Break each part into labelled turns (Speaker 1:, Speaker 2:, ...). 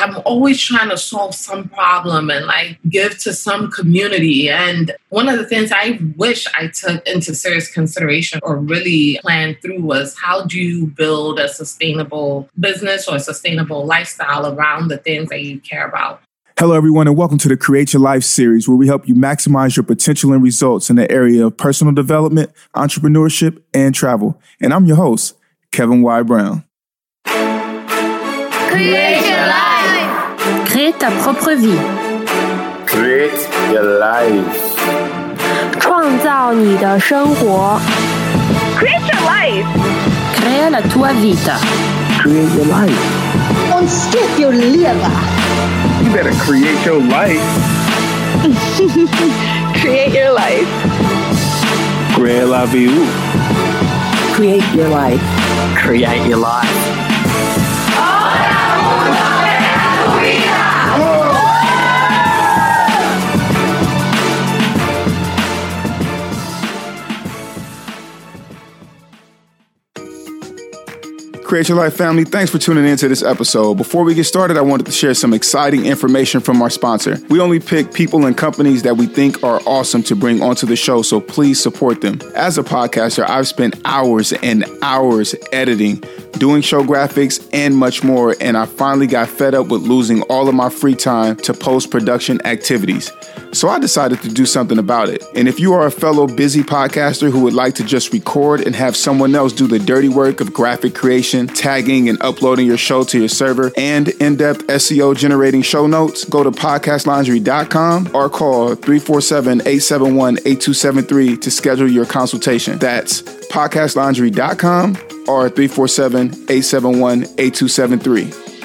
Speaker 1: I'm always trying to solve some problem and like give to some community. And one of the things I wish I took into serious consideration or really planned through was how do you build a sustainable business or a sustainable lifestyle around the things that you care about?
Speaker 2: Hello, everyone, and welcome to the Create Your Life series, where we help you maximize your potential and results in the area of personal development, entrepreneurship, and travel. And I'm your host, Kevin Y. Brown.
Speaker 3: Create your life.
Speaker 4: Crée ta propre vie.
Speaker 5: Create your life.
Speaker 4: 创造你的生活。
Speaker 3: Create your life.
Speaker 4: Crea la tua vita.
Speaker 5: Create your life.
Speaker 6: Ontsteek jou lewe.
Speaker 5: You better create your life.
Speaker 3: Create your life.
Speaker 5: Create la vie.
Speaker 7: Create your life.
Speaker 8: Create your life.
Speaker 2: Create Your Life Family, thanks for tuning into this episode. Before we get started, I wanted to share some exciting information from our sponsor. We only pick people and companies that we think are awesome to bring onto the show, so please support them. As a podcaster, I've spent hours and hours editing, doing show graphics, and much more, and I finally got fed up with losing all of my free time to post production activities. So I decided to do something about it. And if you are a fellow busy podcaster who would like to just record and have someone else do the dirty work of graphic creation, tagging and uploading your show to your server, and in depth SEO generating show notes, go to podcastlaundry.com or call 347 871 8273 to schedule your consultation. That's podcastlaundry.com or 347 871 8273.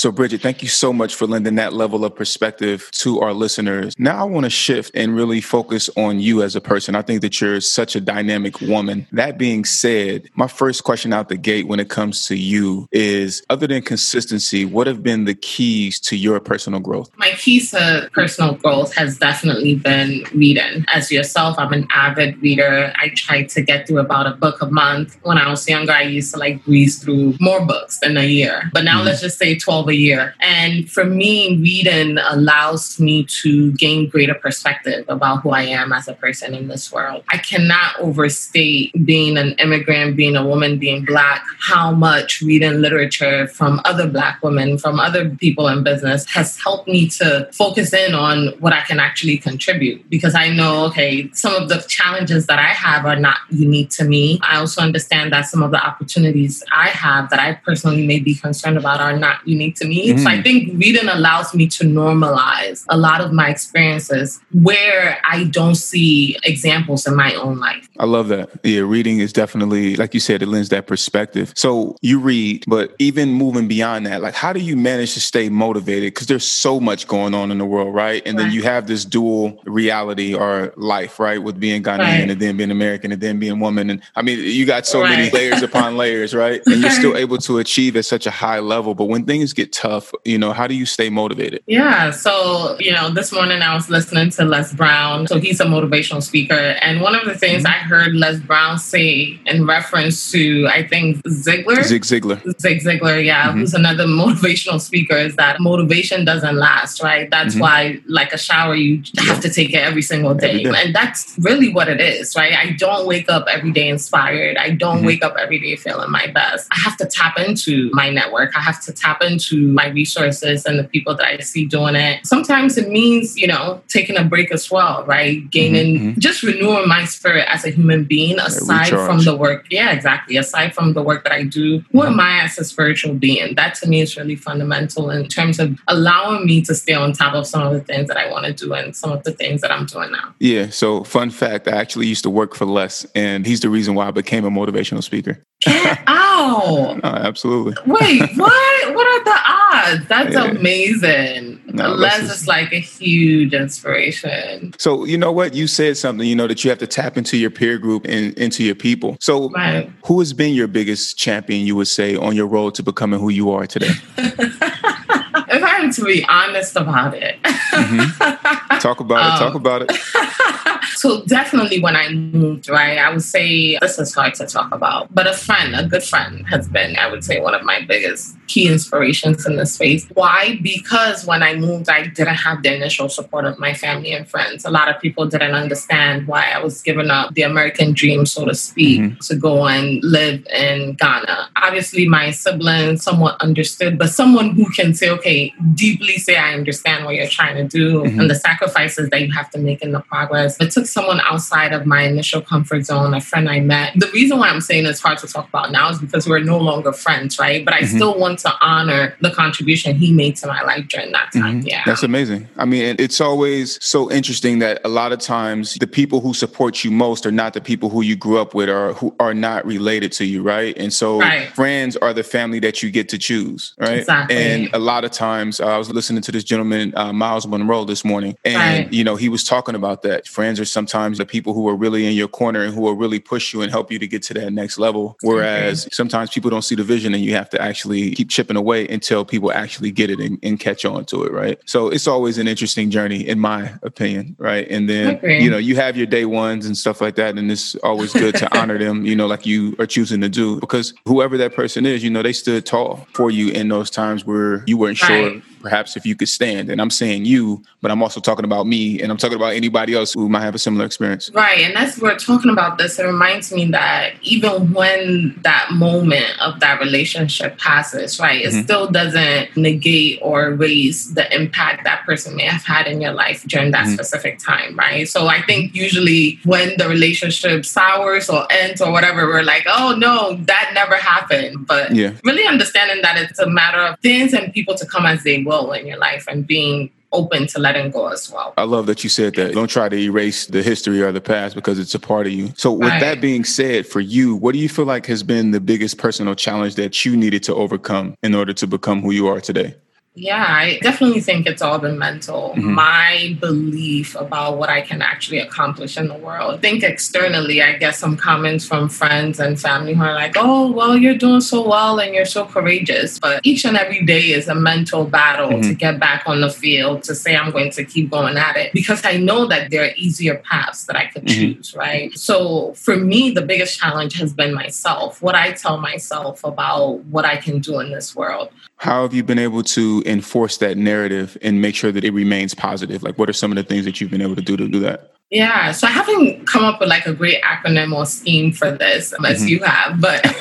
Speaker 2: So, Bridget, thank you so much for lending that level of perspective to our listeners. Now, I want to shift and really focus on you as a person. I think that you're such a dynamic woman. That being said, my first question out the gate when it comes to you is other than consistency, what have been the keys to your personal growth?
Speaker 1: My keys to personal growth has definitely been reading. As yourself, I'm an avid reader. I try to get through about a book a month. When I was younger, I used to like breeze through more books in a year. But now mm-hmm. let's just say 12 year. And for me, reading allows me to gain greater perspective about who I am as a person in this world. I cannot overstate being an immigrant, being a woman, being Black, how much reading literature from other Black women, from other people in business has helped me to focus in on what I can actually contribute because I know, okay, some of the challenges that I have are not unique to me. I also understand that some of the opportunities I have that I personally may be concerned about are not unique to me. Mm. So I think reading allows me to normalize a lot of my experiences where I don't see examples in my own life.
Speaker 2: I love that. Yeah, reading is definitely, like you said, it lends that perspective. So you read, but even moving beyond that, like how do you manage to stay motivated? Because there's so much going on in the world, right? And right. then you have this dual reality or life, right? With being Ghanaian right. and then being American and then being woman. And I mean, you got so right. many layers upon layers, right? And you're still able to achieve at such a high level. But when things get tough, you know, how do you stay motivated?
Speaker 1: Yeah. So, you know, this morning I was listening to Les Brown. So he's a motivational speaker. And one of the things mm-hmm. I heard Les Brown say in reference to, I think, Ziglar.
Speaker 2: Zig Ziglar.
Speaker 1: Zig Ziglar, yeah, mm-hmm. who's another motivational speaker, is that motivation doesn't last, right? That's mm-hmm. why, like a shower, you have to take it every single day. Every day. And that's really what it is, right? I don't wake up every day inspired. I don't mm-hmm. wake up every day feeling my best. I have to tap into my network. I have to tap into my resources and the people that I see doing it. Sometimes it means, you know, taking a break as well, right? Gaining, mm-hmm. just renewing my spirit as a human being aside yeah, from the work. Yeah, exactly. Aside from the work that I do, who am I as a spiritual being? That to me is really fundamental in terms of allowing me to stay on top of some of the things that I want to do and some of the things that I'm doing now.
Speaker 2: Yeah. So, fun fact I actually used to work for Les, and he's the reason why I became a motivational speaker.
Speaker 1: Get out.
Speaker 2: no, absolutely.
Speaker 1: Wait, what? what are the odds? That's yeah. amazing. No, Les is like a huge inspiration.
Speaker 2: So, you know what? You said something, you know, that you have to tap into your peer group and into your people. So, right. who has been your biggest champion, you would say, on your road to becoming who you are today?
Speaker 1: if I'm to be honest about it.
Speaker 2: mm-hmm. Talk about um, it. Talk about it.
Speaker 1: So definitely when I moved, right, I would say this is hard to talk about, but a friend, a good friend has been, I would say, one of my biggest key inspirations in this space. Why? Because when I moved, I didn't have the initial support of my family and friends. A lot of people didn't understand why I was giving up the American dream, so to speak, mm-hmm. to go and live in Ghana. Obviously, my siblings somewhat understood, but someone who can say, okay, deeply say, I understand what you're trying to do mm-hmm. and the sacrifices that you have to make in the progress. It took someone outside of my initial comfort zone, a friend I met. The reason why I'm saying it's hard to talk about now is because we're no longer friends, right? But I mm-hmm. still want to honor the contribution he made to my life during that time. Mm-hmm. Yeah.
Speaker 2: That's amazing. I mean, it's always so interesting that a lot of times the people who support you most are not the people who you grew up with or who are not related to you, right? And so right. friends are the family that you get to choose, right?
Speaker 1: Exactly.
Speaker 2: And a lot of times uh, I was listening to this gentleman, uh, Myles Munroe, this morning, and, right. you know, he was talking about that. Friends are sometimes the people who are really in your corner and who will really push you and help you to get to that next level. Whereas okay. sometimes people don't see the vision and you have to actually keep chipping away until people actually get it and, and, catch on to it, right? So it's always an interesting journey, in my opinion, right? And then, you know, you have your day ones and stuff like that. And it's always good to honor them, you know, like you are choosing to do because whoever that person is, you know, they stood tall for you in those times where you weren't right. sure perhaps if you could stand. And I'm saying you, but I'm also talking about me and I'm talking about anybody else who might have a similar experience.
Speaker 1: Right. And as we're talking about this, it reminds me that even when that moment of that relationship passes, right, it mm-hmm. still doesn't negate or erase the impact that person may have had in your life during that mm-hmm. specific time, right? So I think usually when the relationship sours or ends or whatever, we're like, oh no, that never happened. But yeah. really understanding that it's a matter of things and people to come as they will in your life and being open to letting go as well.
Speaker 2: I love that you said that. Don't try to erase the history or the past because it's a part of you. So, with right. that being said, for you, what do you feel like has been the biggest personal challenge that you needed to overcome in order to become who you are today?
Speaker 1: Yeah, I definitely think it's all the mental. Mm-hmm. My belief about what I can actually accomplish in the world. I think externally, I get some comments from friends and family who are like, oh, well, you're doing so well and you're so courageous. But each and every day is a mental battle mm-hmm. to get back on the field, to say I'm going to keep going at it because I know that there are easier paths that I could mm-hmm. choose, right? So for me, the biggest challenge has been myself, what I tell myself about what I can do in this world.
Speaker 2: How have you been able to enforce that narrative and make sure that it remains positive? Like, what are some of the things that you've been able to do to do that?
Speaker 1: Yeah, so I haven't come up with like a great acronym or scheme for this, unless mm-hmm. you have. But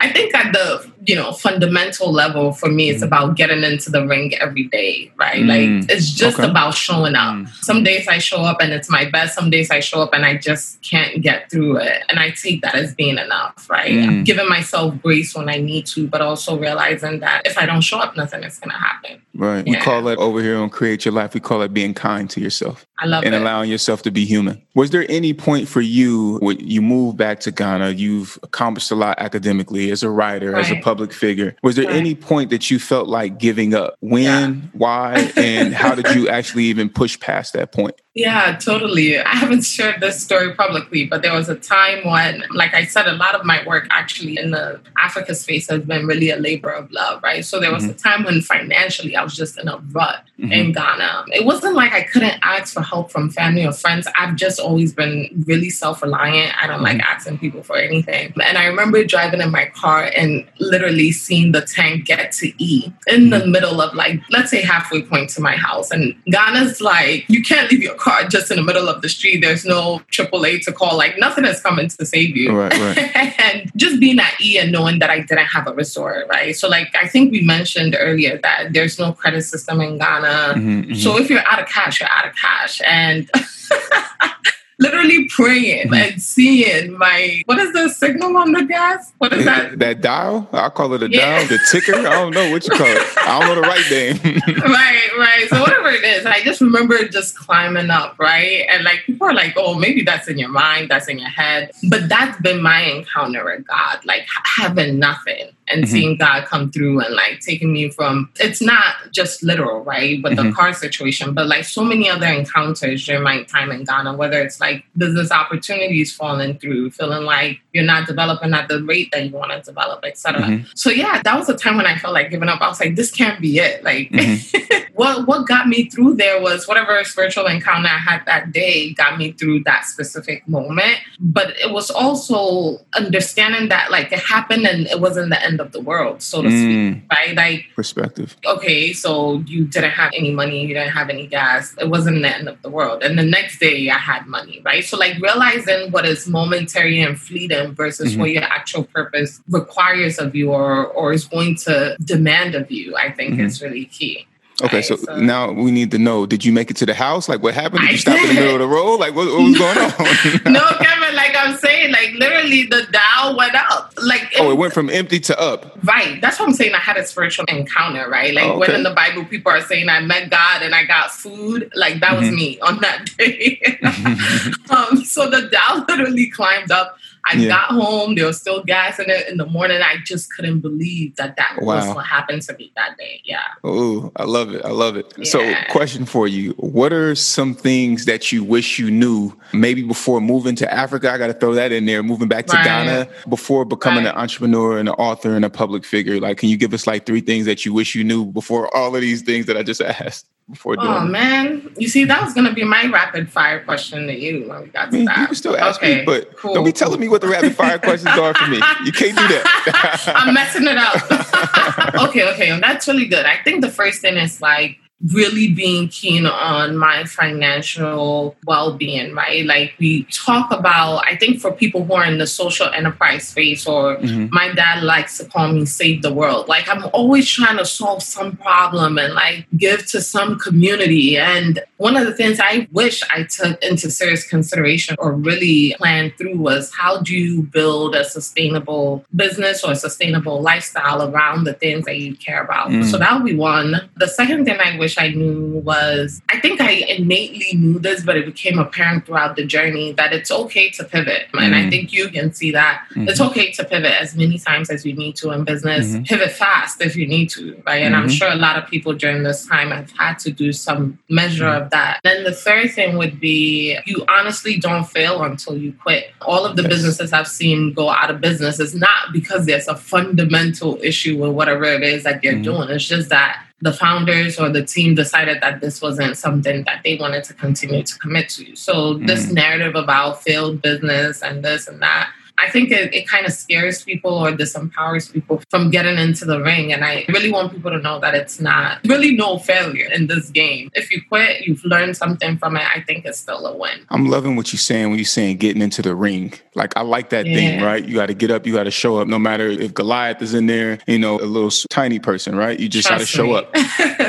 Speaker 1: I think at the you know fundamental level for me, it's mm-hmm. about getting into the ring every day, right? Mm. Like it's just okay. about showing up. Mm. Some days I show up and it's my best. Some days I show up and I just can't get through it, and I take that as being enough, right? Mm. Giving myself grace when I need to, but also realizing that if I don't show up, nothing is going to happen.
Speaker 2: Right. Yeah. We call it over here on Create Your Life. We call it being kind to yourself.
Speaker 1: I love
Speaker 2: and
Speaker 1: it.
Speaker 2: allowing yourself to be human. Was there any point for you when you moved back to Ghana? You've accomplished a lot academically as a writer, right. as a public figure. Was there right. any point that you felt like giving up? When, yeah. why, and how did you actually even push past that point?
Speaker 1: Yeah, totally. I haven't shared this story publicly, but there was a time when, like I said, a lot of my work actually in the Africa space has been really a labor of love, right? So there was mm-hmm. a time when financially I was just in a rut mm-hmm. in Ghana. It wasn't like I couldn't ask for help from family or friends. I've just always been really self reliant. I don't like mm-hmm. asking people for anything. And I remember driving in my car and literally seeing the tank get to E in the mm-hmm. middle of like, let's say halfway point to my house. And Ghana's like, you can't leave your car car just in the middle of the street. There's no AAA to call. Like nothing is coming to save you.
Speaker 2: Right, right.
Speaker 1: and just being at E and knowing that I didn't have a resort, right? So like I think we mentioned earlier that there's no credit system in Ghana. Mm-hmm, mm-hmm. So if you're out of cash, you're out of cash. And literally praying mm-hmm. and seeing my what is the signal on the gas? What is that?
Speaker 2: That dial? I call it a yeah. dial, the ticker. I don't know what you call it. I don't know the right name.
Speaker 1: right, right. So whatever it is, I just remember just climbing up, right? And like people are like, oh, maybe that's in your mind, that's in your head. But that's been my encounter with God, like having nothing and
Speaker 2: Mhm.
Speaker 1: seeing God come through and like taking me from it's not just literal, right? But
Speaker 2: Mhm.
Speaker 1: the car situation, but like so many other encounters during my time in Ghana, whether it's like business opportunities falling through, feeling like you're not developing at the rate that you want to develop, etc.
Speaker 2: Mhm.
Speaker 1: So yeah, that was a time when I felt like giving up. I was like, this can't be it. Like
Speaker 2: Mhm.
Speaker 1: what what got me through there was whatever spiritual encounter I had that day got me through that specific moment. But it was also understanding that like it happened and it wasn't the end of the world, so to speak.
Speaker 2: Mm,
Speaker 1: Right? Like,
Speaker 2: perspective.
Speaker 1: okay, so you didn't have any money, you didn't have any gas. It wasn't the end of the world. And the next day I had money, right? So like realizing what is momentary and fleeting versus
Speaker 2: Mhm.
Speaker 1: what your actual purpose requires of you or or is going to demand of you, I think
Speaker 2: Mhm.
Speaker 1: is really key.
Speaker 2: Okay,
Speaker 1: Right,
Speaker 2: so,
Speaker 1: so-
Speaker 2: now we need to know: Did you make it to the house? Like, what happened? Did
Speaker 1: I
Speaker 2: you stop in the middle of the road? Like, what, what was going on?
Speaker 1: no, Kevin, like I'm saying, like literally the dial went up. Like
Speaker 2: oh, it went from empty to up.
Speaker 1: Right. That's what I'm saying. I had a spiritual encounter, right? Like
Speaker 2: Oh,
Speaker 1: when in the Bible people are saying I met God and I got food, like that was
Speaker 2: Mhm.
Speaker 1: me on that day. um, so the dial literally climbed up. I
Speaker 2: Yeah.
Speaker 1: got home. There was still gas in it in the morning. I just couldn't believe that that was what happened to me that day. Yeah.
Speaker 2: Oh, I love it. I love it. So, question for you What are some things that you wish you knew maybe before moving to Africa? I got to throw that in there, moving back to
Speaker 1: Right.
Speaker 2: Ghana, before becoming
Speaker 1: Right.
Speaker 2: an entrepreneur and an author and a public figure? Like, can you give us like three things that you wish you knew before all of these things that I just asked? Before doing
Speaker 1: Oh man, you see, that was gonna be my rapid fire question to you when we got
Speaker 2: I
Speaker 1: to
Speaker 2: mean,
Speaker 1: that.
Speaker 2: you can still ask
Speaker 1: okay,
Speaker 2: me, but
Speaker 1: cool,
Speaker 2: don't be telling me what the rapid fire questions are for me. You can't do that.
Speaker 1: I'm messing it up. okay, okay, that's really good. I think the first thing is like really being keen on my financial well-being, right? Like we talk about, I think for people who are in the social enterprise space, or
Speaker 2: Mhm.
Speaker 1: my dad likes to call me save the world. Like I'm always trying to solve some problem and like give to some community. And one of the things I wish I took into serious consideration or really planned through was how do you build a sustainable business or a sustainable lifestyle around the things that you care about?
Speaker 2: Mm.
Speaker 1: So that would be one. The second thing I wish I knew was I think I innately knew this, but it became apparent throughout the journey that it's okay to pivot. And I
Speaker 2: Mm.
Speaker 1: think you can see that it's okay to pivot as many times as you need to in business.
Speaker 2: Mhm.
Speaker 1: Pivot fast if you need to, right? And I'm
Speaker 2: Mhm.
Speaker 1: sure a lot of people during this time have had to do some measure of that. Then the third thing would be you honestly don't fail until you quit. All of the
Speaker 2: Yes.
Speaker 1: businesses I've seen go out of business is not because there's a fundamental issue with whatever it is that they're
Speaker 2: Mhm.
Speaker 1: doing. It's just that the founders or the team decided that this wasn't something that they wanted to continue to commit to. So this
Speaker 2: Mm.
Speaker 1: narrative about failed business and this and that, I think it, it kind of scares people or disempowers people from getting into the ring. And I really want people to know that it's not really no failure in this game. If you quit, you've learned something from it. I think it's still a win.
Speaker 2: I'm loving what you're saying when you're saying getting into the ring. Like I like that thing, right? You got to get up, you got to show up, no matter if Goliath is in there, you know, a little tiny person, right? You just got to show up.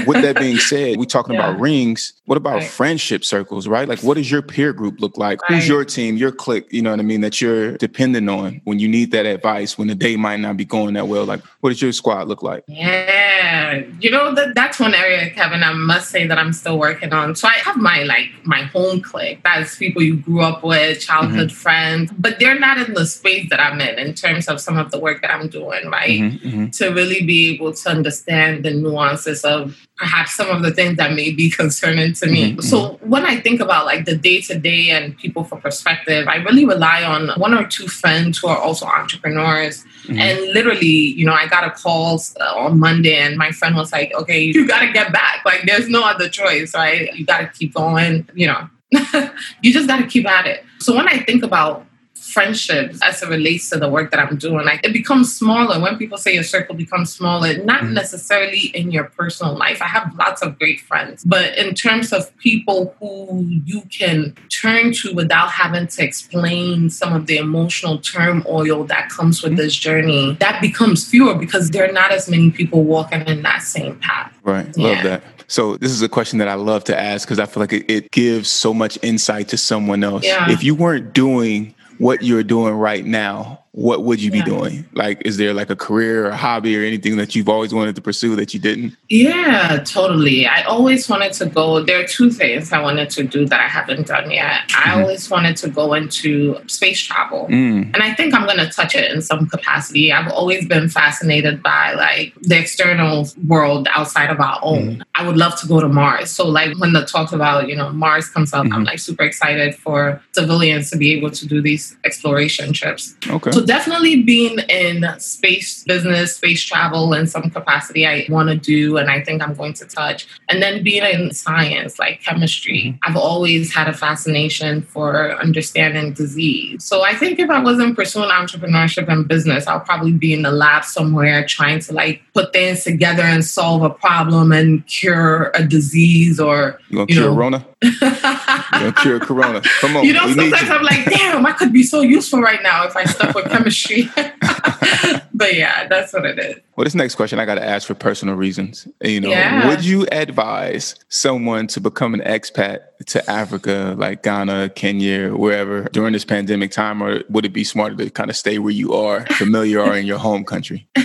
Speaker 2: With that being said, we're talking about rings. What about
Speaker 1: Right.
Speaker 2: friendship circles, right? Like, what does your peer group look like? Who's your team, your clique? You know what I mean? That you're dependent on when you need that advice when the day might not be going that well. Like, what does your squad look like?
Speaker 1: Yeah, you know that that's one area, Kevin. I must say that I'm still working on. So I have my like my home clique. That's people you grew up with, childhood friends, but they're not in the space that I'm in in terms of some of the work that I'm doing. Right,
Speaker 2: Mhm, mhm.
Speaker 1: to really be able to understand the nuances of perhaps some of the things that may be concerning to me.
Speaker 2: Mhm,
Speaker 1: So when I think about like the day to day and people for perspective, I really rely on one or two friends who are also entrepreneurs.
Speaker 2: Mhm.
Speaker 1: And literally, you know, I got a call uh, on Monday and my friend was like, okay, you got to get back. Like, there's no other choice, right? You got to keep going, you know, you just got to keep at it. So when I think about friendships as it relates to the work that I'm doing, like it becomes smaller. When people say your circle becomes smaller, not
Speaker 2: Mhm.
Speaker 1: necessarily in your personal life. I have lots of great friends, but in terms of people who you can turn to without having to explain some of the emotional turmoil that comes with this journey, that becomes fewer because there are not as many people walking in that same path.
Speaker 2: Right. Love that. So this is a question that I love to ask because I feel like it, it gives so much insight to someone else.
Speaker 1: Yeah.
Speaker 2: If you weren't doing what you're doing right now, what would you be doing? Like, is there like a career or a hobby or anything that you've always wanted to pursue that you didn't?
Speaker 1: Yeah, totally. I always wanted to go. There are two things I wanted to do that I haven't done yet. I mm-hmm. always wanted to go into space travel.
Speaker 2: Mm.
Speaker 1: And I think I'm going to touch it in some capacity. I've always been fascinated by like the external world outside of our mm. own. I would love to go to Mars. So like when the talk about, you know, Mars comes up, I'm mm-hmm. like super excited for civilians to be able to do these exploration trips.
Speaker 2: Okay.
Speaker 1: So definitely being in space business, space travel in some capacity, I want to do, and I think I'm going to touch. And then being in science, like chemistry, mm-hmm. I've always had a fascination for understanding disease. So I think if I wasn't pursuing entrepreneurship and business, I'll probably be in the lab somewhere trying to like put things together and solve a problem and cure a disease or
Speaker 2: You gonna
Speaker 1: you
Speaker 2: cure
Speaker 1: know.
Speaker 2: Rona? You cure Corona? Come on.
Speaker 1: you know, sometimes. I'm like, damn, I could be so useful right now if I stuck with chemistry. but yeah, that's what it is.
Speaker 2: Well, this next question I got to ask for personal reasons. You know,
Speaker 1: Yeah.
Speaker 2: would you advise someone to become an expat to Africa, like Ghana, Kenya, wherever during this pandemic time, or would it be smarter to kind of stay where you are, familiar or in your home country?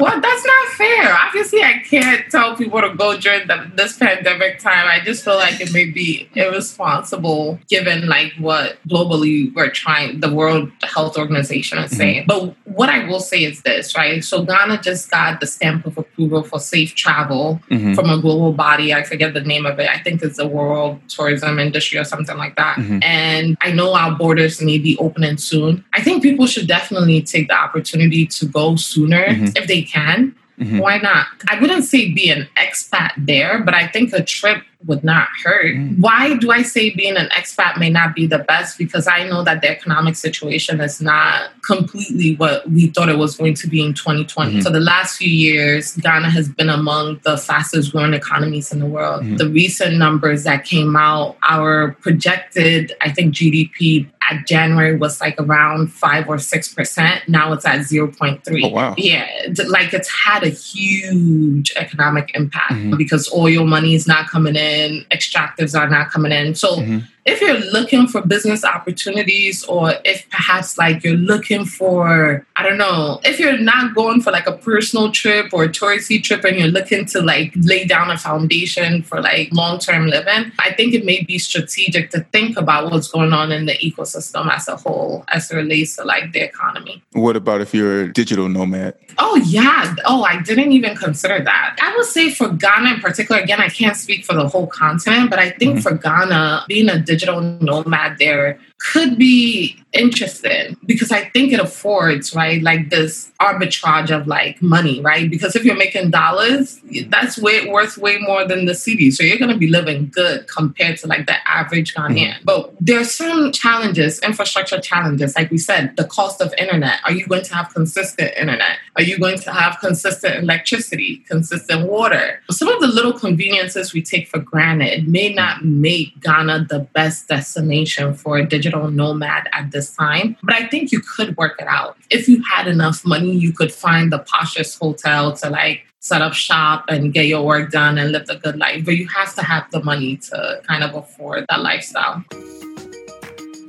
Speaker 1: well, that's not fair. Obviously, I can't tell people to go during the, this pandemic time. I just feel like it may be irresponsible given like what globally we're trying, the World Health Organization is saying. But what I will say is this, right? So Ghana just got the stamp of approval for safe travel
Speaker 2: Mhm.
Speaker 1: from a global body. I forget the name of it. I think it's the World Tourism Industry or something like that.
Speaker 2: Mhm.
Speaker 1: And I know our borders may be opening soon. I think people should definitely take the opportunity to go sooner
Speaker 2: Mhm.
Speaker 1: If they can.
Speaker 2: Mhm.
Speaker 1: Why not? I wouldn't say be an expat there, but I think a trip would not hurt.
Speaker 2: Mm.
Speaker 1: Why do I say being an expat may not be the best? Because I know that the economic situation is not completely what we thought it was going to be in 2020.
Speaker 2: Mhm.
Speaker 1: So the last few years, Ghana has been among the fastest growing economies in the world.
Speaker 2: Mhm.
Speaker 1: The recent numbers that came out, our projected, I think GDP at January was like around five or six percent. Now it's at zero point three.
Speaker 2: Oh, wow.
Speaker 1: Yeah, like it's had a huge economic impact
Speaker 2: Mhm.
Speaker 1: because oil money is not coming in, extractives are not coming in. So
Speaker 2: Mhm.
Speaker 1: If you're looking for business opportunities or if perhaps like you're looking for i don't know if you're not going for like a personal trip or a touristy trip and you're looking to like lay down a foundation for like long-term living i think it may be strategic to think about what's going on in the ecosystem as a whole as it relates to like the economy
Speaker 2: What about if you're a digital nomad?
Speaker 1: Oh yeah. Oh, I didn't even consider that. I would say for Ghana in particular, again, I can't speak for the whole continent, but I think mm-hmm. for Ghana, being a digital nomad there could be interesting because I think it affords, right, like this arbitrage of like money, right? Because if you're making dollars, that's way worth way more than the city. So you're gonna be living good compared to like the average Ghanaian. Mm-hmm. But there's some challenges, infrastructure challenges. Like we said, the cost of internet. Are you going to have consistent internet? Are you going to have consistent electricity, consistent water? Some of the little conveniences we take for granted may not make Ghana the best destination for a digital nomad at this time. But I think you could work it out. If you had enough money, you could find the poshest hotel to like set up shop and get your work done and live the good life. But you have to have the money to kind of afford that lifestyle.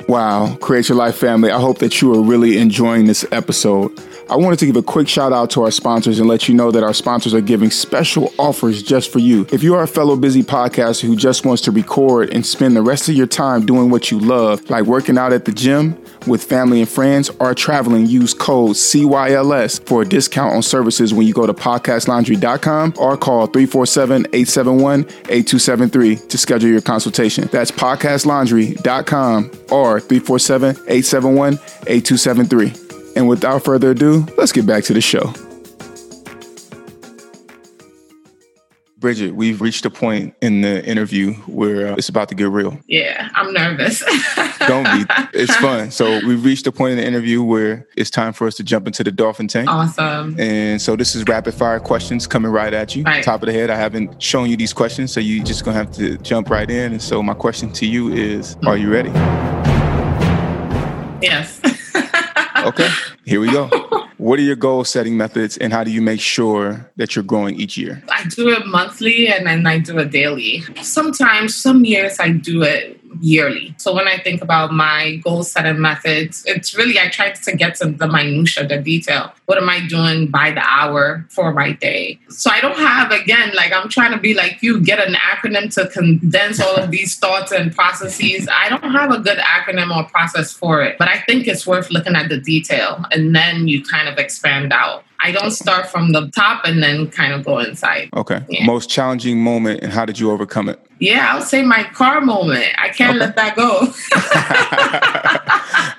Speaker 2: Wow, Create Your Life family. I hope that you are really enjoying this episode. I wanted to give a quick shout out to our sponsors and let you know that our sponsors are giving special offers just for you. If you are a fellow busy podcaster who just wants to record and spend the rest of your time doing what you love, like working out at the gym with family and friends or traveling, use code CYLS for a discount on services when you go to podcastlaundry.com or call 347 871 8273 to schedule your consultation. That's podcastlaundry.com or 347 871 8273. And without further ado, let's get back to the show. Bridget, we've reached a point in the interview where uh, it's about to get real.
Speaker 1: Yeah, I'm nervous.
Speaker 2: Don't be. It's fun. So we've reached a point in the interview where it's time for us to jump into the dolphin tank.
Speaker 1: Awesome.
Speaker 2: And so this is rapid fire questions coming right at you,
Speaker 1: Right.
Speaker 2: top of the head. I haven't shown you these questions, so you just gonna have to jump right in. And so my question to you is, are you ready?
Speaker 1: Yes.
Speaker 2: Okay, here we go. What are your goal setting methods, and how do you make sure that you're growing each year?
Speaker 1: I do it monthly and then I do it daily. Sometimes, some years I do it yearly. So when I think about my goal setting methods, it's really, I try to get to the minutia, the detail. What am I doing by the hour for my day? So I don't have, again, like I'm trying to be like you, get an acronym to condense all of these thoughts and processes. I don't have a good acronym or process for it, but I think it's worth looking at the detail and then you kind of expand out. I don't start from the top and then kind of go inside.
Speaker 2: Okay. Yeah. Most challenging moment and how did you overcome it?
Speaker 1: Yeah, I'll say my car moment. I can't okay. let that go.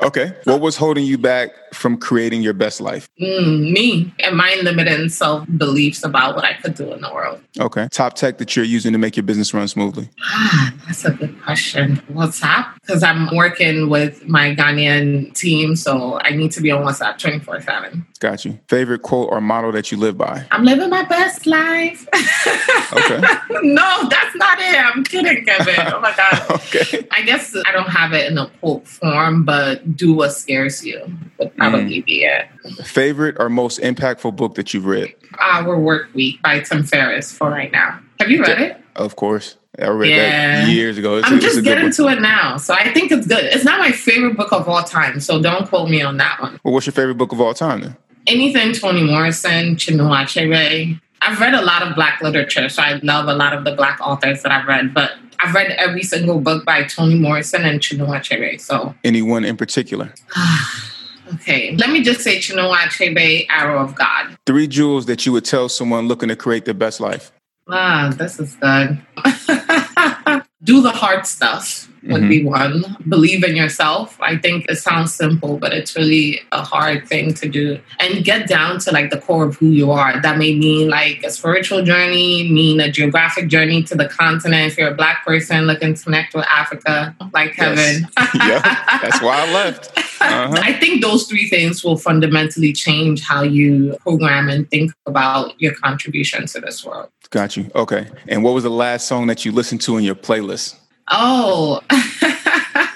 Speaker 2: okay. What was holding you back from creating your best life?
Speaker 1: Mm, me and my limited self beliefs about what I could do in the world.
Speaker 2: Okay. Top tech that you're using to make your business run smoothly?
Speaker 1: Ah, that's a good question. WhatsApp, because I'm working with my Ghanaian team, so I need to be on WhatsApp 24 7.
Speaker 2: Got you. Favorite quote or motto that you live by?
Speaker 1: I'm living my best life. okay. no, that's not it. I'm kidding, Kevin. Oh my God. okay. I guess I don't have it in a quote form, but do what scares you would probably mm. be it.
Speaker 2: Favorite or most impactful book that you've read?
Speaker 1: Hour Work Week by Tim Ferriss for right now. Have you read it?
Speaker 2: Of course. I read yeah. that years ago.
Speaker 1: It's I'm a, just getting to it now. So I think it's good. It's not my favorite book of all time. So don't quote me on that one.
Speaker 2: Well, what's your favorite book of all time then?
Speaker 1: Anything Toni Morrison, Chinua Achebe. I've read a lot of Black literature, so I love a lot of the Black authors that I've read. But I've read every single book by Toni Morrison and Chinua Achebe. So
Speaker 2: anyone in particular?
Speaker 1: okay, let me just say Chinua Achebe, Arrow of God.
Speaker 2: Three jewels that you would tell someone looking to create their best life.
Speaker 1: Ah, this is good. Do the hard stuff would mm-hmm. be one. Believe in yourself. I think it sounds simple, but it's really a hard thing to do. And get down to like the core of who you are. That may mean like a spiritual journey, mean a geographic journey to the continent. If you're a black person looking to connect with Africa, like Kevin.
Speaker 2: Yes. yeah, that's why I left.
Speaker 1: Uh-huh. I think those three things will fundamentally change how you program and think about your contribution to this world.
Speaker 2: Got you. Okay. And what was the last song that you listened to in your playlist?
Speaker 1: Oh.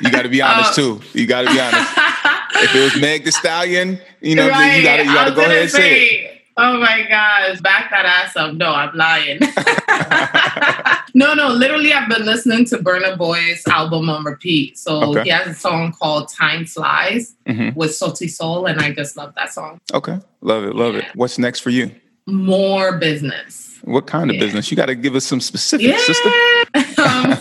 Speaker 2: you got to be honest oh. too. You got to be honest. if it was Meg the Stallion, you know, right. you got to you got to go ahead and say it.
Speaker 1: Oh my gosh, back that ass up. No, I'm lying. no, no, literally, I've been listening to Burna Boy's album on repeat. So okay. he has a song called Time Flies mm-hmm. with Sauti Sol, and I just love that song.
Speaker 2: Okay, love it, love yeah. it. What's next for you?
Speaker 1: More business.
Speaker 2: What kind of yeah. business? You got to give us some specifics, yeah. sister. um,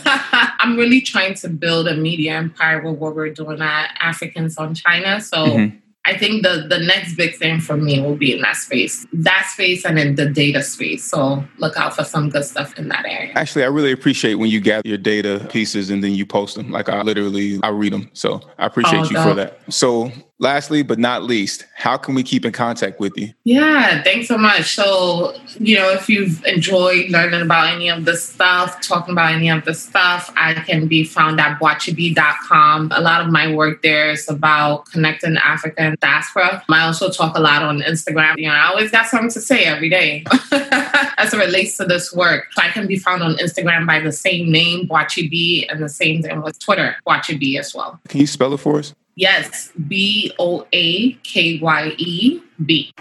Speaker 1: I'm really trying to build a media empire with what we're doing at Africans on China. So mm-hmm. I think the the next big thing for me will be in that space, that space, and in the data space. So look out for some good stuff in that area.
Speaker 2: Actually, I really appreciate when you gather your data pieces and then you post them. Like I literally, I read them. So I appreciate oh, you for that. So lastly but not least how can we keep in contact with you?
Speaker 1: Yeah thanks so much. So you know if you've enjoyed learning about any of this stuff talking about any of this stuff i can be found at boakyeb.com a lot of my work there is about connecting africa and diaspora. I also talk a lot on instagram. You know i always got something to say every day as it relates to this work. So i can be found on instagram by the same name boakyeb and the same thing with twitter boachibi as well.
Speaker 2: Can you spell it for us
Speaker 1: Yes, B O A K Y E B.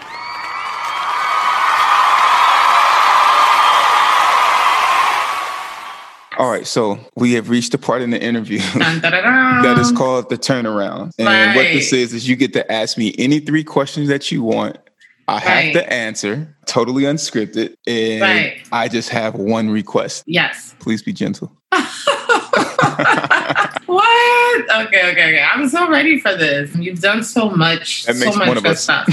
Speaker 2: All right, so we have reached the part in the interview that is called the turnaround. And right. what this is, is you get to ask me any three questions that you want. I right. have to answer, totally unscripted, and right. I just have one request.
Speaker 1: Yes.
Speaker 2: Please be gentle.
Speaker 1: what? Okay, okay, okay. I'm so ready for this. You've done so much, that makes so much one of us. stuff.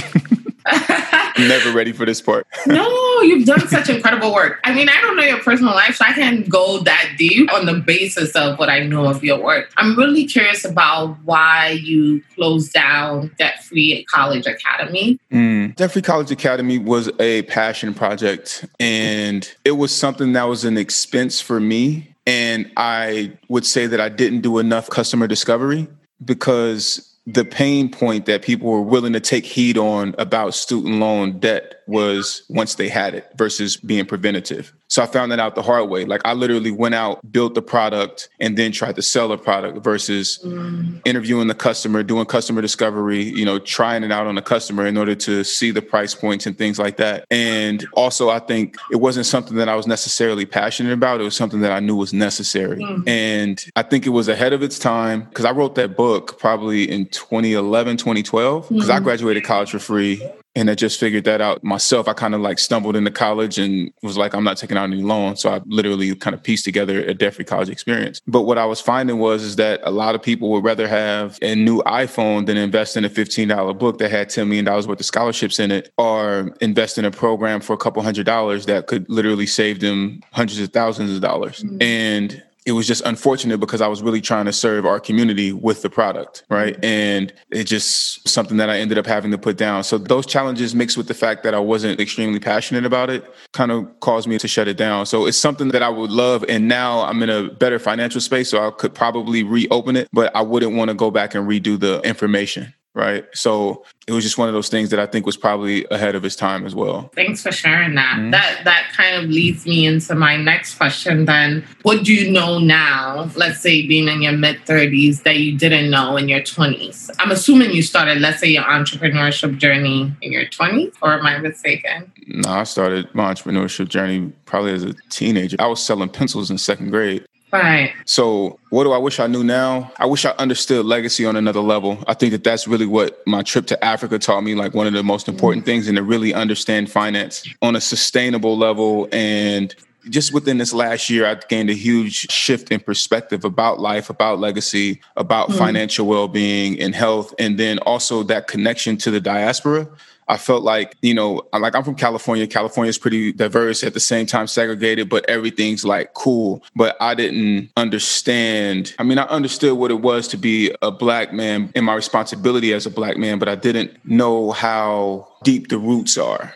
Speaker 2: Never ready for this part.
Speaker 1: no, you've done such incredible work. I mean, I don't know your personal life, so I can't go that deep on the basis of what I know of your work. I'm really curious about why you closed down Debt Free College Academy.
Speaker 2: Mm. Debt Free College Academy was a passion project, and it was something that was an expense for me and I would say that I didn't do enough customer discovery because the pain point that people were willing to take heed on about student loan debt was once they had it versus being preventative. So I found that out the hard way. Like I literally went out, built the product, and then tried to sell the product versus mm. interviewing the customer, doing customer discovery, you know, trying it out on the customer in order to see the price points and things like that. And also, I think it wasn't something that I was necessarily passionate about. It was something that I knew was necessary. Mm. And I think it was ahead of its time because I wrote that book probably in 2011, 2012, because mm. I graduated college for free and I just figured that out myself. I kind of like stumbled into college and was like, I'm not taking out any loans. So I literally kind of pieced together a debt free college experience. But what I was finding was is that a lot of people would rather have a new iPhone than invest in a $15 book that had $10 million worth of scholarships in it or invest in a program for a couple hundred dollars that could literally save them hundreds of thousands of dollars. Mm-hmm. And it was just unfortunate because I was really trying to serve our community with the product, right? Mm-hmm. And it just something that I ended up having to put down. So those challenges mixed with the fact that I wasn't extremely passionate about it kind of caused me to shut it down. So it's something that I would love and now I'm in a better financial space so I could probably reopen it, but I wouldn't want to go back and redo the information right? So it was just one of those things that I think was probably ahead of its time as well.
Speaker 1: Thanks for sharing that. Mm-hmm. That that kind of leads me into my next question then. What do you know now, let's say being in your mid 30s that you didn't know in your 20s? I'm assuming you started, let's say your entrepreneurship journey in your 20s or am I mistaken?
Speaker 2: No, I started my entrepreneurship journey probably as a teenager. I was selling pencils in second grade.
Speaker 1: Right.
Speaker 2: So, what do I wish I knew now? I wish I understood legacy on another level. I think that that's really what my trip to Africa taught me like one of the most important mm things and to really understand finance on a sustainable level and just within this last year, I gained a huge shift in perspective about life, about legacy, about mm financial well being and health, and then also that connection to the diaspora. I felt like, you know, like I'm from California. California is pretty diverse at the same time segregated, but everything's like cool. But I didn't understand. I mean, I understood what it was to be a black man and my responsibility as a black man, but I didn't know how deep the roots are.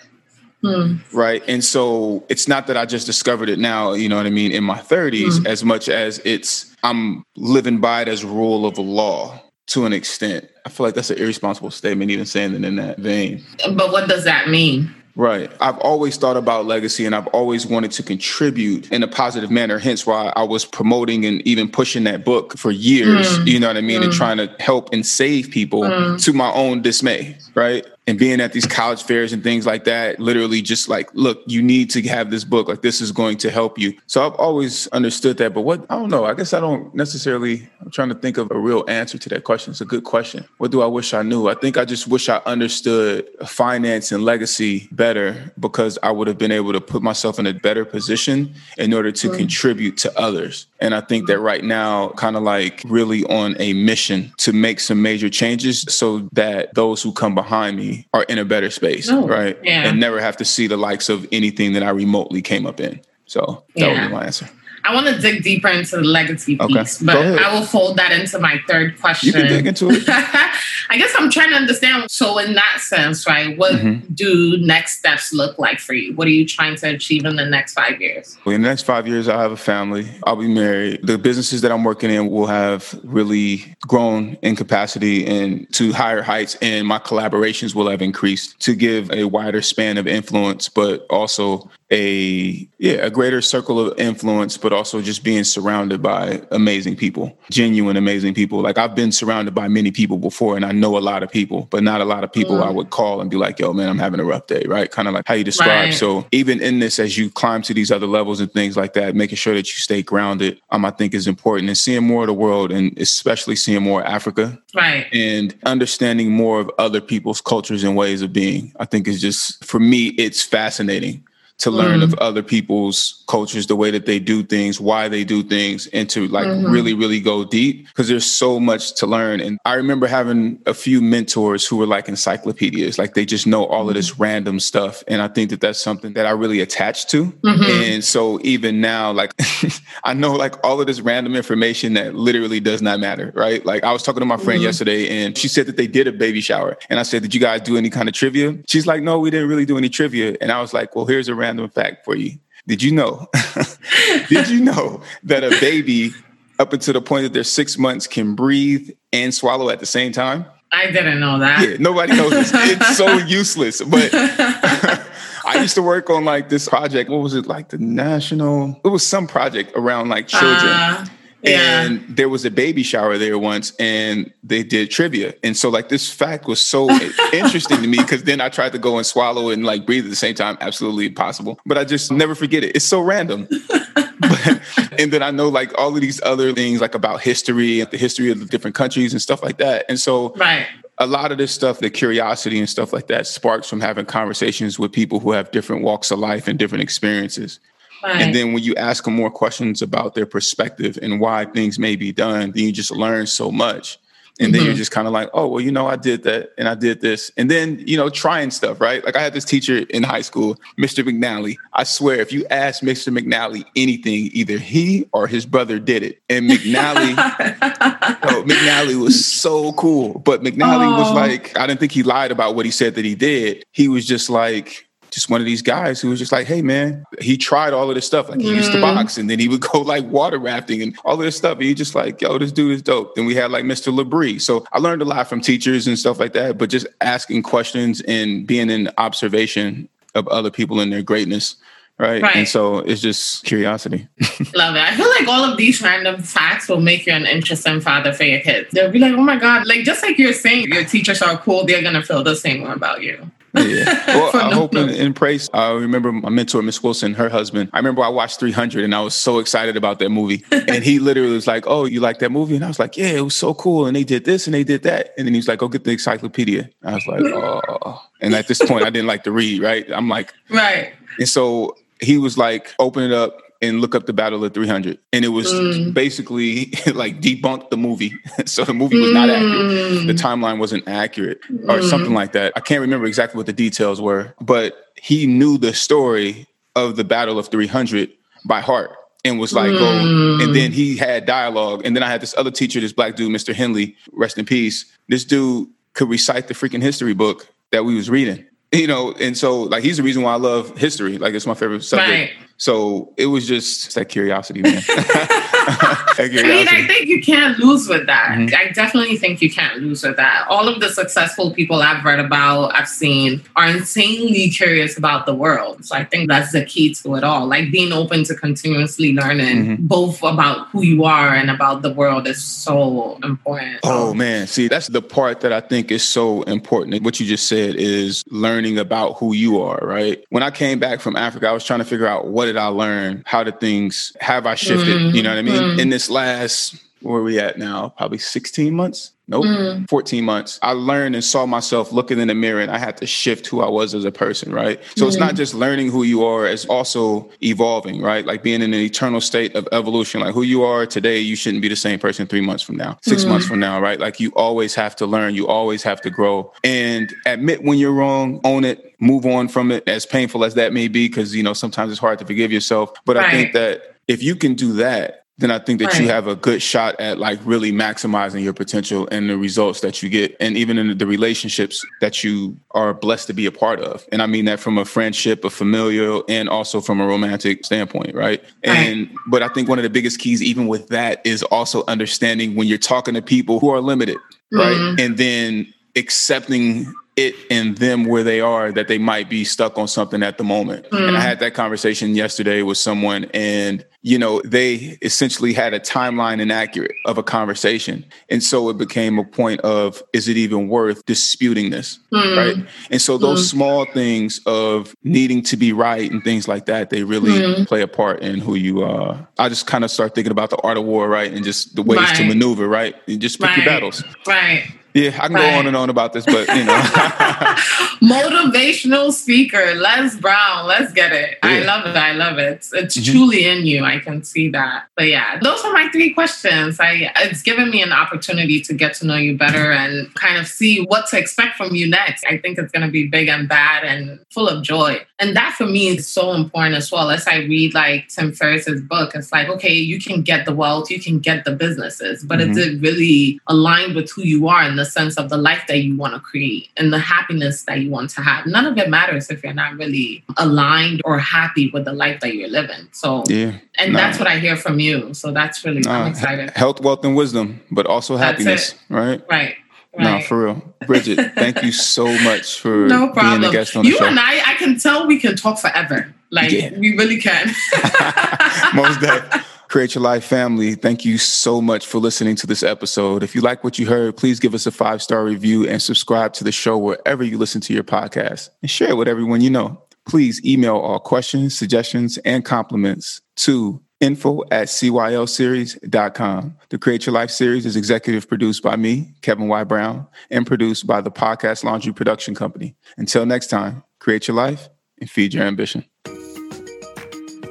Speaker 2: Hmm. Right. And so it's not that I just discovered it now, you know what I mean, in my 30s, hmm. as much as it's I'm living by it as rule of law to an extent. I feel like that's an irresponsible statement, even saying it in that vein.
Speaker 1: But what does that mean?
Speaker 2: Right. I've always thought about legacy and I've always wanted to contribute in a positive manner. Hence why I was promoting and even pushing that book for years, mm. you know what I mean? Mm. And trying to help and save people mm. to my own dismay. Right and being at these college fairs and things like that, literally just like, look, you need to have this book. Like, this is going to help you. So I've always understood that. But what, I don't know. I guess I don't necessarily, I'm trying to think of a real answer to that question. It's a good question. What do I wish I knew? I think I just wish I understood finance and legacy better because I would have been able to put myself in a better position in order to contribute to others. And I think that right now, kind of like really on a mission to make some major changes so that those who come behind me are in a better space, oh, right? Yeah. And never have to see the likes of anything that I remotely came up in. So that yeah. would be my answer.
Speaker 1: I want to dig deeper into the legacy piece, okay. but I will fold that into my third question. You
Speaker 2: can dig into it.
Speaker 1: I guess I'm trying to understand. So, in that sense, right, what mm-hmm. do next steps look like for you? What are you trying to achieve in the next five years?
Speaker 2: Well, in the next five years, I'll have a family. I'll be married. The businesses that I'm working in will have really grown in capacity and to higher heights, and my collaborations will have increased to give a wider span of influence, but also a yeah a greater circle of influence but also just being surrounded by amazing people genuine amazing people. Like i've been surrounded by many people before and i know a lot of people but not a lot of people mm. i would call and be like yo man i'm having a rough day right? Kind of like how you describe right. so even in this as you climb to these other levels and things like that making sure that you stay grounded um, i think is important and seeing more of the world and especially seeing more africa
Speaker 1: right.
Speaker 2: and understanding more of other people's cultures and ways of being i think is just for me it's fascinating to learn mm. of other people's cultures, the way that they do things, why they do things, and to like mm-hmm. really, really go deep because there's so much to learn. And I remember having a few mentors who were like encyclopedias, like they just know all mm-hmm. of this mm-hmm. random stuff. And I think that that's something that I really attached to. Mm-hmm. And so even now, like I know like all of this random information that literally does not matter, right? Like I was talking to my friend mm-hmm. yesterday and she said that they did a baby shower. And I said, Did you guys do any kind of trivia? She's like, No, we didn't really do any trivia. And I was like, Well, here's a random random fact for you. Did you know? did you know that a baby up until the point that they're six months can breathe and swallow at the same time?
Speaker 1: I didn't know that.
Speaker 2: Yeah, nobody knows this. It's so useless. But I used to work on like this project. What was it like? The national. It was some project around like children.
Speaker 1: Uh, yeah.
Speaker 2: And there was a baby shower there once, and they did trivia. And so, like, this fact was so interesting to me because then I tried to go and swallow and like breathe at the same time. Absolutely impossible. But I just never forget it. It's so random. but, and then I know like all of these other things, like about history and the history of the different countries and stuff like that. And so,
Speaker 1: right.
Speaker 2: a lot of this stuff, the curiosity and stuff like that, sparks from having conversations with people who have different walks of life and different experiences.
Speaker 1: Right.
Speaker 2: And then when you ask them more questions about their perspective and why things may be done, then you just learn so much. And then
Speaker 1: Mhm.
Speaker 2: you're just kind of like, oh, well, you know, I did that and I did this. And then, you know, trying stuff, right? Like I had this teacher in high school, Mr. McNally. I swear, if you ask Mr. McNally anything, either he or his brother did it. And McNally, oh, McNally was so cool. But McNally was
Speaker 1: Oh.
Speaker 2: like, I didn't think he lied about what he said that he did. He was just like, just one of these guys who was just like, hey man, he tried all of this stuff. Like he used to
Speaker 1: Mm.
Speaker 2: box and then he would go like water rafting and all of this stuff. And he just like, yo, this dude is dope. Then we had like Mr. Labrie. So I learned a lot from teachers and stuff like that, but just asking questions and being in observation of other people and their greatness. Right.
Speaker 1: Right.
Speaker 2: And so it's just curiosity.
Speaker 1: Love it. I feel like all of these random facts will make you an interesting father for your kids. They'll be like, oh my God, like just like you're saying, your teachers are cool, they're gonna feel the same way about you.
Speaker 2: Yeah. Well, I hope and, and praise. I remember my mentor, Miss Wilson, her husband. I remember I watched 300 and I was so excited about that movie. And he literally was like, Oh, you like that movie? And I was like, Yeah, it was so cool. And they did this and they did that. And then he was like, Go get the encyclopedia. I was like, Oh. And at this point, I didn't like to read, right? I'm like,
Speaker 1: Right.
Speaker 2: and so he was like, Open it up and look up the Battle of 300. And it was
Speaker 1: Mm.
Speaker 2: basically like debunked the movie. so the movie was not accurate the
Speaker 1: Mm.
Speaker 2: timeline wasn't accurate or
Speaker 1: Mm.
Speaker 2: something like that. I can't remember exactly what the details were, but he knew the story of the Battle of 300 by heart and was like, go.
Speaker 1: Mm.
Speaker 2: And then he had dialogue. And then I had this other teacher, this black dude, Mr. Henley, rest in peace. This dude could recite the freaking history book that we was reading. You know, and so like he's the reason why I love history. Like it's my favorite subject.
Speaker 1: Right.
Speaker 2: So it was just that curiosity, man.
Speaker 1: I mean. I think you can't lose with that.
Speaker 2: Mhm.
Speaker 1: I definitely think you can't lose with that. All of the successful people I've read about, I've seen, are insanely curious about the world. So I think that's the key to it all. Like being open to continuously learning
Speaker 2: Mhm.
Speaker 1: both about who you are and about the world is so important.
Speaker 2: Oh man, see, that's the part that I think is so important. What you just said is learning about who you are, right? When I came back from Africa, I was trying to figure out what did I learn? How did things have I shifted? You know what I mean?
Speaker 1: Mhm.
Speaker 2: In this last where are we at now? Probably 16 months? Nope.
Speaker 1: Mm.
Speaker 2: 14 months. I learned and saw myself looking in the mirror and I had to shift who I was as a person, right? So it's not just learning who you are, it's also evolving, right? Like being in an eternal state of evolution. Like who you are today, you shouldn't be the same person three months from now, 6 months from now, right? Like you always have to learn, you always have to grow and admit when you're wrong, own it, move on from it, as painful as that may be, because, you know, sometimes it's hard to forgive yourself. But I think that if you can do that, then I think that you have a good shot at like really maximizing your potential and the results that you get, and even in the relationships that you are blessed to be a part of. And I mean that from a friendship, a familial, and also from a romantic standpoint, right? And but I think one of the biggest keys, even with that, is also understanding when you're talking to people who are limited, right?
Speaker 1: Mhm.
Speaker 2: And then accepting it and them where they are that they might be stuck on something at the moment. And I
Speaker 1: Mm.
Speaker 2: had that conversation yesterday with someone and you know they essentially had a timeline inaccurate of a conversation. And so it became a point of is it even worth disputing this,
Speaker 1: Mm.
Speaker 2: right? And so those small things of needing to be right and things like that they really
Speaker 1: Mm.
Speaker 2: play a part in who you are. I just kind of start thinking about the art of war, right? And just the ways to maneuver, right? And just pick your battles.
Speaker 1: Right.
Speaker 2: Yeah, I can
Speaker 1: Right.
Speaker 2: go on and on about this, but you know.
Speaker 1: Motivational speaker, Les Brown. Let's get it. I love it. I love it. It's,
Speaker 2: Mhm.
Speaker 1: truly in you. I can see that. But yeah, those are my three questions. I it's given me an opportunity to get to know you better and kind of see what to expect from you next. I think it's going to be big and bad and full of joy. And that for me is so important as well. As I read like Tim Ferriss's book, it's like, okay, you can get the wealth, you can get the businesses, but
Speaker 2: Mhm.
Speaker 1: is it really aligned with who you are in the sense of the life that you want to create and the happiness that you want to have? None of it matters if you're not really aligned or happy with the life that you're living. So,
Speaker 2: yeah.
Speaker 1: and
Speaker 2: no.
Speaker 1: that's what I hear from you. So that's really,
Speaker 2: No,
Speaker 1: I'm excited.
Speaker 2: Health, wealth, and wisdom, but also happiness,
Speaker 1: it.
Speaker 2: right?
Speaker 1: Right.
Speaker 2: No,
Speaker 1: Right.
Speaker 2: for real. Bridget, thank you so much for
Speaker 1: No
Speaker 2: being
Speaker 1: problem.
Speaker 2: a guest on the
Speaker 1: you
Speaker 2: show.
Speaker 1: and I, I can tell we can talk forever. Like
Speaker 2: Yeah.
Speaker 1: we really can.
Speaker 2: Most definitely. Create Your Life family, thank you so much for listening to this episode. If you like what you heard, please give us a five star review and subscribe to the show wherever you listen to your podcast and share it with everyone you know. Please email all questions, suggestions, and compliments to info at cylseries.com. The Create Your Life series is executive produced by me, Kevin Y. Brown, and produced by the Podcast Laundry Production Company. Until next time, create your life and feed your ambition.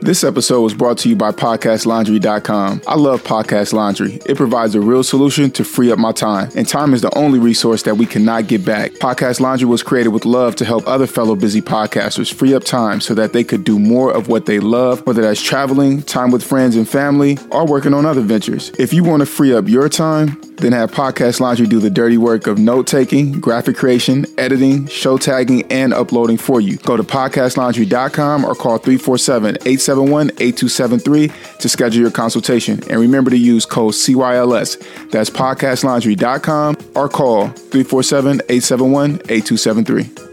Speaker 2: This episode was brought to you by PodcastLaundry.com. I love Podcast Laundry. It provides a real solution to free up my time, and time is the only resource that we cannot get back. Podcast Laundry was created with love to help other fellow busy podcasters free up time so that they could do more of what they love, whether that's traveling, time with friends and family, or working on other ventures. If you want to free up your time, then have Podcast Laundry do the dirty work of note taking, graphic creation, editing, show tagging, and uploading for you. Go to podcastlaundry.com or call 347 871 8273 to schedule your consultation. And remember to use code CYLS. That's podcastlaundry.com or call 347 871 8273.